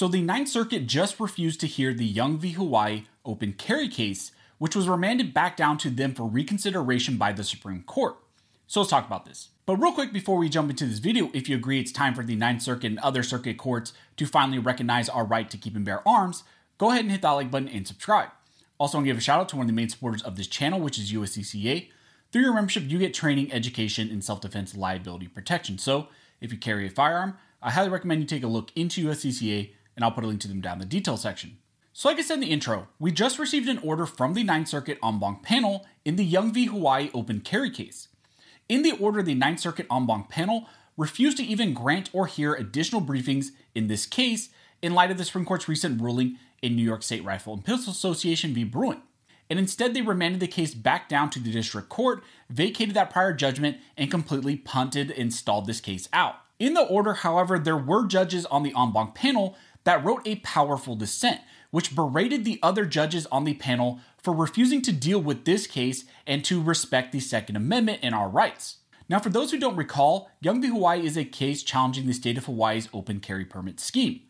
So the Ninth Circuit just refused to hear the Young v. Hawaii open carry case, which was remanded back down to them for reconsideration by the Supreme Court. So let's talk about this. But real quick before we jump into this video, if you agree it's time for the Ninth Circuit and other circuit courts to finally recognize our right to keep and bear arms, go ahead and hit that like button and subscribe. Also, I want to give a shout out to one of the main supporters of this channel, which is USCCA. Through your membership, you get training, education, and self defense liability protection. So, if you carry a firearm, I highly recommend you take a look into USCCA, and I'll put a link to them down in the details section. So, like I said in the intro, we just received an order from the Ninth Circuit en banc panel in the Young v. Hawaii open carry case. In the order, the Ninth Circuit en banc panel refused to even grant or hear additional briefings in this case in light of the Supreme Court's recent ruling in New York State Rifle and Pistol Association v. Bruen and instead they remanded the case back down to the district court, vacated that prior judgment, and completely punted and stalled this case out. In the order, however, there were judges on the en banc panel that wrote a powerful dissent, which berated the other judges on the panel for refusing to deal with this case and to respect the Second Amendment and our rights. Now, for those who don't recall, Young v. Hawaii is a case challenging the state of Hawaii's open carry permit scheme.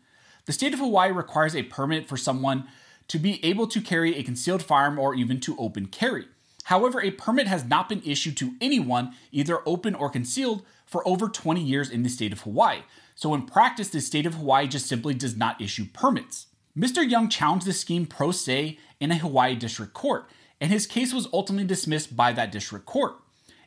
The state of Hawaii requires a permit for someone to be able to carry a concealed firearm or even to open carry. However, a permit has not been issued to anyone, either open or concealed, for over 20 years in the state of Hawaii. So, in practice, the state of Hawaii just simply does not issue permits. Mr. Young challenged the scheme pro se in a Hawaii district court, and his case was ultimately dismissed by that district court.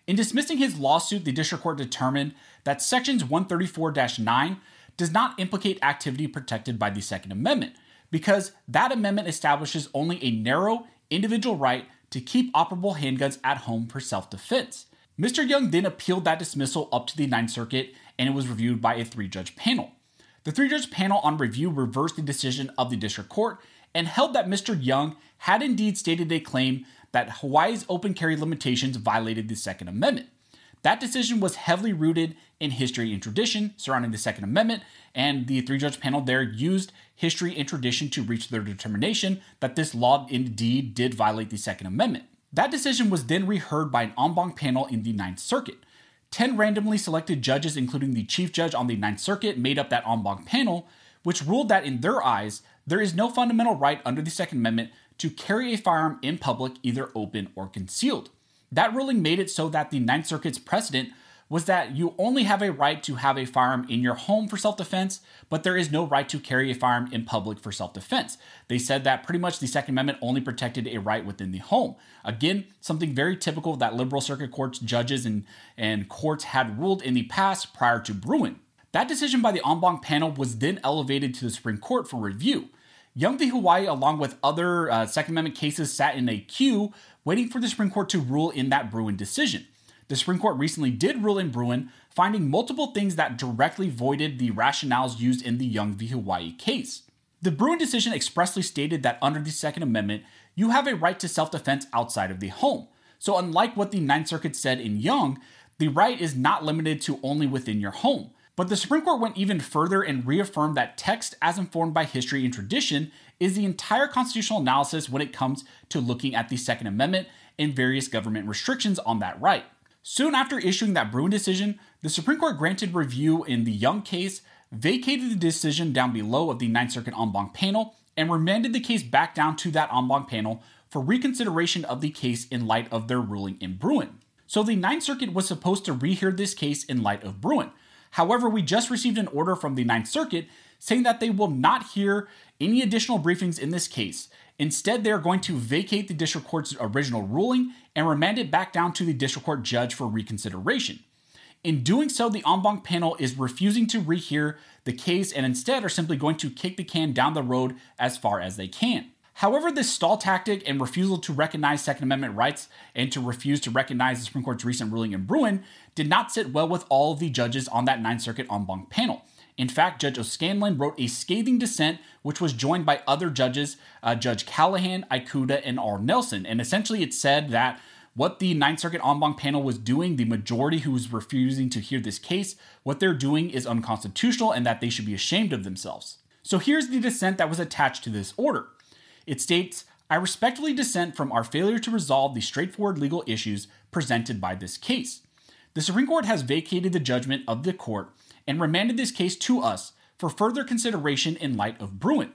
In dismissing his lawsuit, the district court determined that Sections 134 9 does not implicate activity protected by the Second Amendment, because that amendment establishes only a narrow individual right to keep operable handguns at home for self defense. Mr. Young then appealed that dismissal up to the Ninth Circuit and it was reviewed by a three judge panel. The three judge panel on review reversed the decision of the district court and held that Mr. Young had indeed stated a claim that Hawaii's open carry limitations violated the Second Amendment. That decision was heavily rooted in history and tradition surrounding the Second Amendment, and the three judge panel there used history and tradition to reach their determination that this law indeed did violate the Second Amendment. That decision was then reheard by an en banc panel in the Ninth Circuit. Ten randomly selected judges, including the chief judge on the Ninth Circuit, made up that en banc panel, which ruled that in their eyes, there is no fundamental right under the Second Amendment to carry a firearm in public, either open or concealed. That ruling made it so that the Ninth Circuit's precedent was that you only have a right to have a firearm in your home for self defense, but there is no right to carry a firearm in public for self defense. They said that pretty much the Second Amendment only protected a right within the home. Again, something very typical that liberal circuit courts, judges, and, and courts had ruled in the past prior to Bruen. That decision by the en banc panel was then elevated to the Supreme Court for review. Young v. Hawaii, along with other uh, Second Amendment cases, sat in a queue waiting for the Supreme Court to rule in that Bruen decision. The Supreme Court recently did rule in Bruen, finding multiple things that directly voided the rationales used in the Young v. Hawaii case. The Bruen decision expressly stated that under the Second Amendment, you have a right to self defense outside of the home. So, unlike what the Ninth Circuit said in Young, the right is not limited to only within your home. But the Supreme Court went even further and reaffirmed that text, as informed by history and tradition, is the entire constitutional analysis when it comes to looking at the Second Amendment and various government restrictions on that right. Soon after issuing that Bruen decision, the Supreme Court granted review in the Young case, vacated the decision down below of the Ninth Circuit en banc panel, and remanded the case back down to that en banc panel for reconsideration of the case in light of their ruling in Bruen. So the Ninth Circuit was supposed to rehear this case in light of Bruen. However, we just received an order from the Ninth Circuit saying that they will not hear any additional briefings in this case, Instead, they are going to vacate the district court's original ruling and remand it back down to the district court judge for reconsideration. In doing so, the en banc panel is refusing to rehear the case and instead are simply going to kick the can down the road as far as they can. However, this stall tactic and refusal to recognize Second Amendment rights and to refuse to recognize the Supreme Court's recent ruling in Bruen did not sit well with all of the judges on that Ninth Circuit en banc panel. In fact, Judge O'Scannlain wrote a scathing dissent, which was joined by other judges, uh, Judge Callahan, Ikuta, and R. Nelson. And essentially, it said that what the Ninth Circuit en banc panel was doing, the majority who was refusing to hear this case, what they're doing is unconstitutional and that they should be ashamed of themselves. So here's the dissent that was attached to this order. It states, I respectfully dissent from our failure to resolve the straightforward legal issues presented by this case. The Supreme Court has vacated the judgment of the court and remanded this case to us for further consideration in light of Bruen.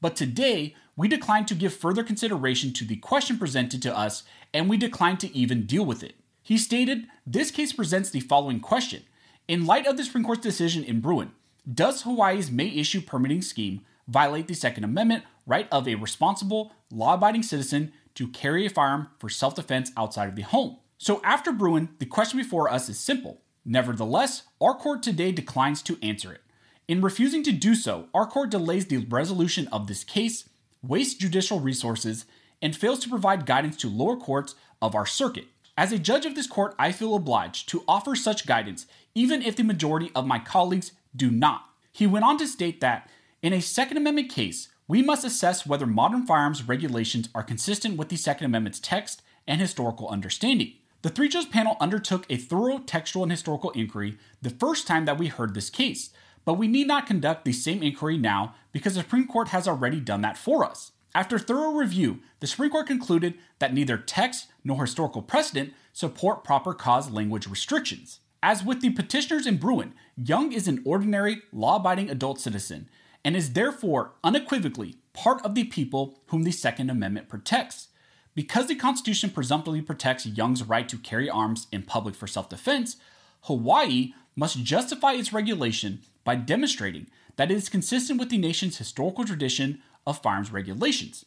But today, we decline to give further consideration to the question presented to us and we decline to even deal with it. He stated, This case presents the following question. In light of the Supreme Court's decision in Bruen, does Hawaii's May issue permitting scheme violate the Second Amendment right of a responsible, law abiding citizen to carry a firearm for self defense outside of the home? So, after Bruen, the question before us is simple. Nevertheless, our court today declines to answer it. In refusing to do so, our court delays the resolution of this case, wastes judicial resources, and fails to provide guidance to lower courts of our circuit. As a judge of this court, I feel obliged to offer such guidance, even if the majority of my colleagues do not. He went on to state that in a Second Amendment case, we must assess whether modern firearms regulations are consistent with the Second Amendment's text and historical understanding. The three judge panel undertook a thorough textual and historical inquiry the first time that we heard this case, but we need not conduct the same inquiry now because the Supreme Court has already done that for us. After thorough review, the Supreme Court concluded that neither text nor historical precedent support proper cause language restrictions. As with the petitioners in Bruen, Young is an ordinary, law abiding adult citizen and is therefore unequivocally part of the people whom the Second Amendment protects. Because the Constitution presumptively protects Young's right to carry arms in public for self defense, Hawaii must justify its regulation by demonstrating that it is consistent with the nation's historical tradition of firearms regulations.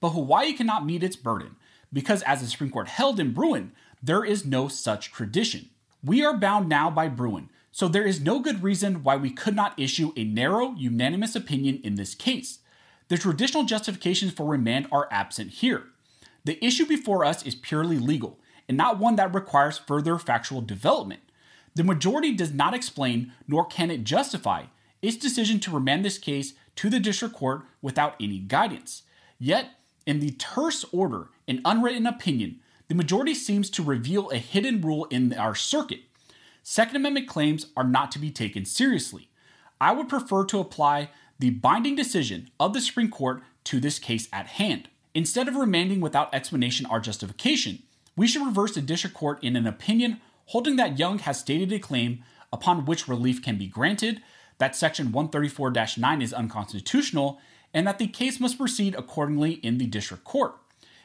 But Hawaii cannot meet its burden because, as the Supreme Court held in Bruen, there is no such tradition. We are bound now by Bruen, so there is no good reason why we could not issue a narrow, unanimous opinion in this case. The traditional justifications for remand are absent here. The issue before us is purely legal and not one that requires further factual development. The majority does not explain, nor can it justify, its decision to remand this case to the district court without any guidance. Yet, in the terse order and unwritten opinion, the majority seems to reveal a hidden rule in our circuit. Second Amendment claims are not to be taken seriously. I would prefer to apply the binding decision of the Supreme Court to this case at hand. Instead of remanding without explanation or justification, we should reverse the district court in an opinion holding that Young has stated a claim upon which relief can be granted, that Section 134 9 is unconstitutional, and that the case must proceed accordingly in the district court.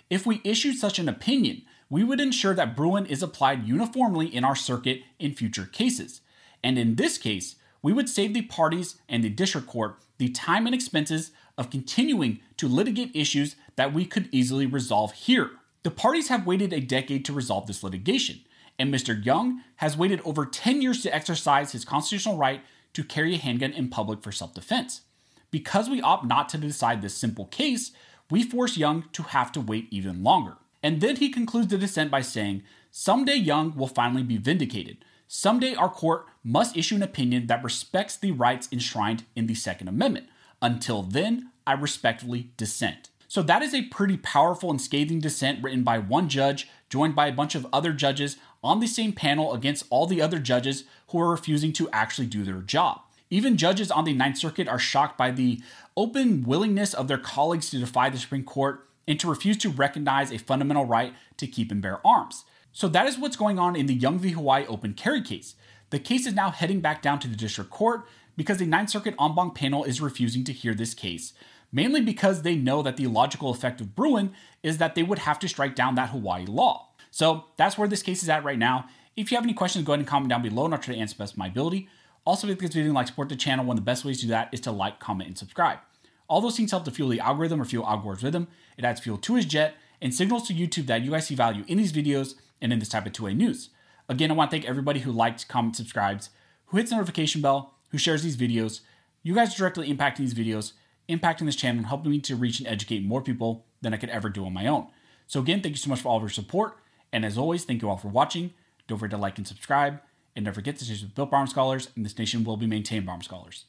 If we issued such an opinion, we would ensure that Bruen is applied uniformly in our circuit in future cases. And in this case, we would save the parties and the district court the time and expenses of continuing to litigate issues that we could easily resolve here. The parties have waited a decade to resolve this litigation, and Mr. Young has waited over 10 years to exercise his constitutional right to carry a handgun in public for self defense. Because we opt not to decide this simple case, we force Young to have to wait even longer. And then he concludes the dissent by saying, Someday Young will finally be vindicated. Someday our court must issue an opinion that respects the rights enshrined in the Second Amendment. Until then, I respectfully dissent. So that is a pretty powerful and scathing dissent written by one judge, joined by a bunch of other judges on the same panel against all the other judges who are refusing to actually do their job. Even judges on the Ninth Circuit are shocked by the open willingness of their colleagues to defy the Supreme Court and to refuse to recognize a fundamental right to keep and bear arms. So that is what's going on in the Young v. Hawaii open carry case. The case is now heading back down to the district court because the Ninth Circuit en banc panel is refusing to hear this case, mainly because they know that the logical effect of Bruen is that they would have to strike down that Hawaii law. So that's where this case is at right now. If you have any questions, go ahead and comment down below and I'll try to answer best my ability. Also, if this video and like support the channel, one of the best ways to do that is to like, comment, and subscribe. All those things help to fuel the algorithm or fuel Al Gore's rhythm. It adds fuel to his jet and signals to YouTube that you guys see value in these videos and in this type of two-way news. Again, I want to thank everybody who likes, comments, subscribes, who hits the notification bell, who shares these videos. You guys are directly impacting these videos, impacting this channel, and helping me to reach and educate more people than I could ever do on my own. So again, thank you so much for all of your support. And as always, thank you all for watching. Don't forget to like and subscribe. And don't forget, this is Built by Arms Scholars, and this nation will be maintained Arms Scholars.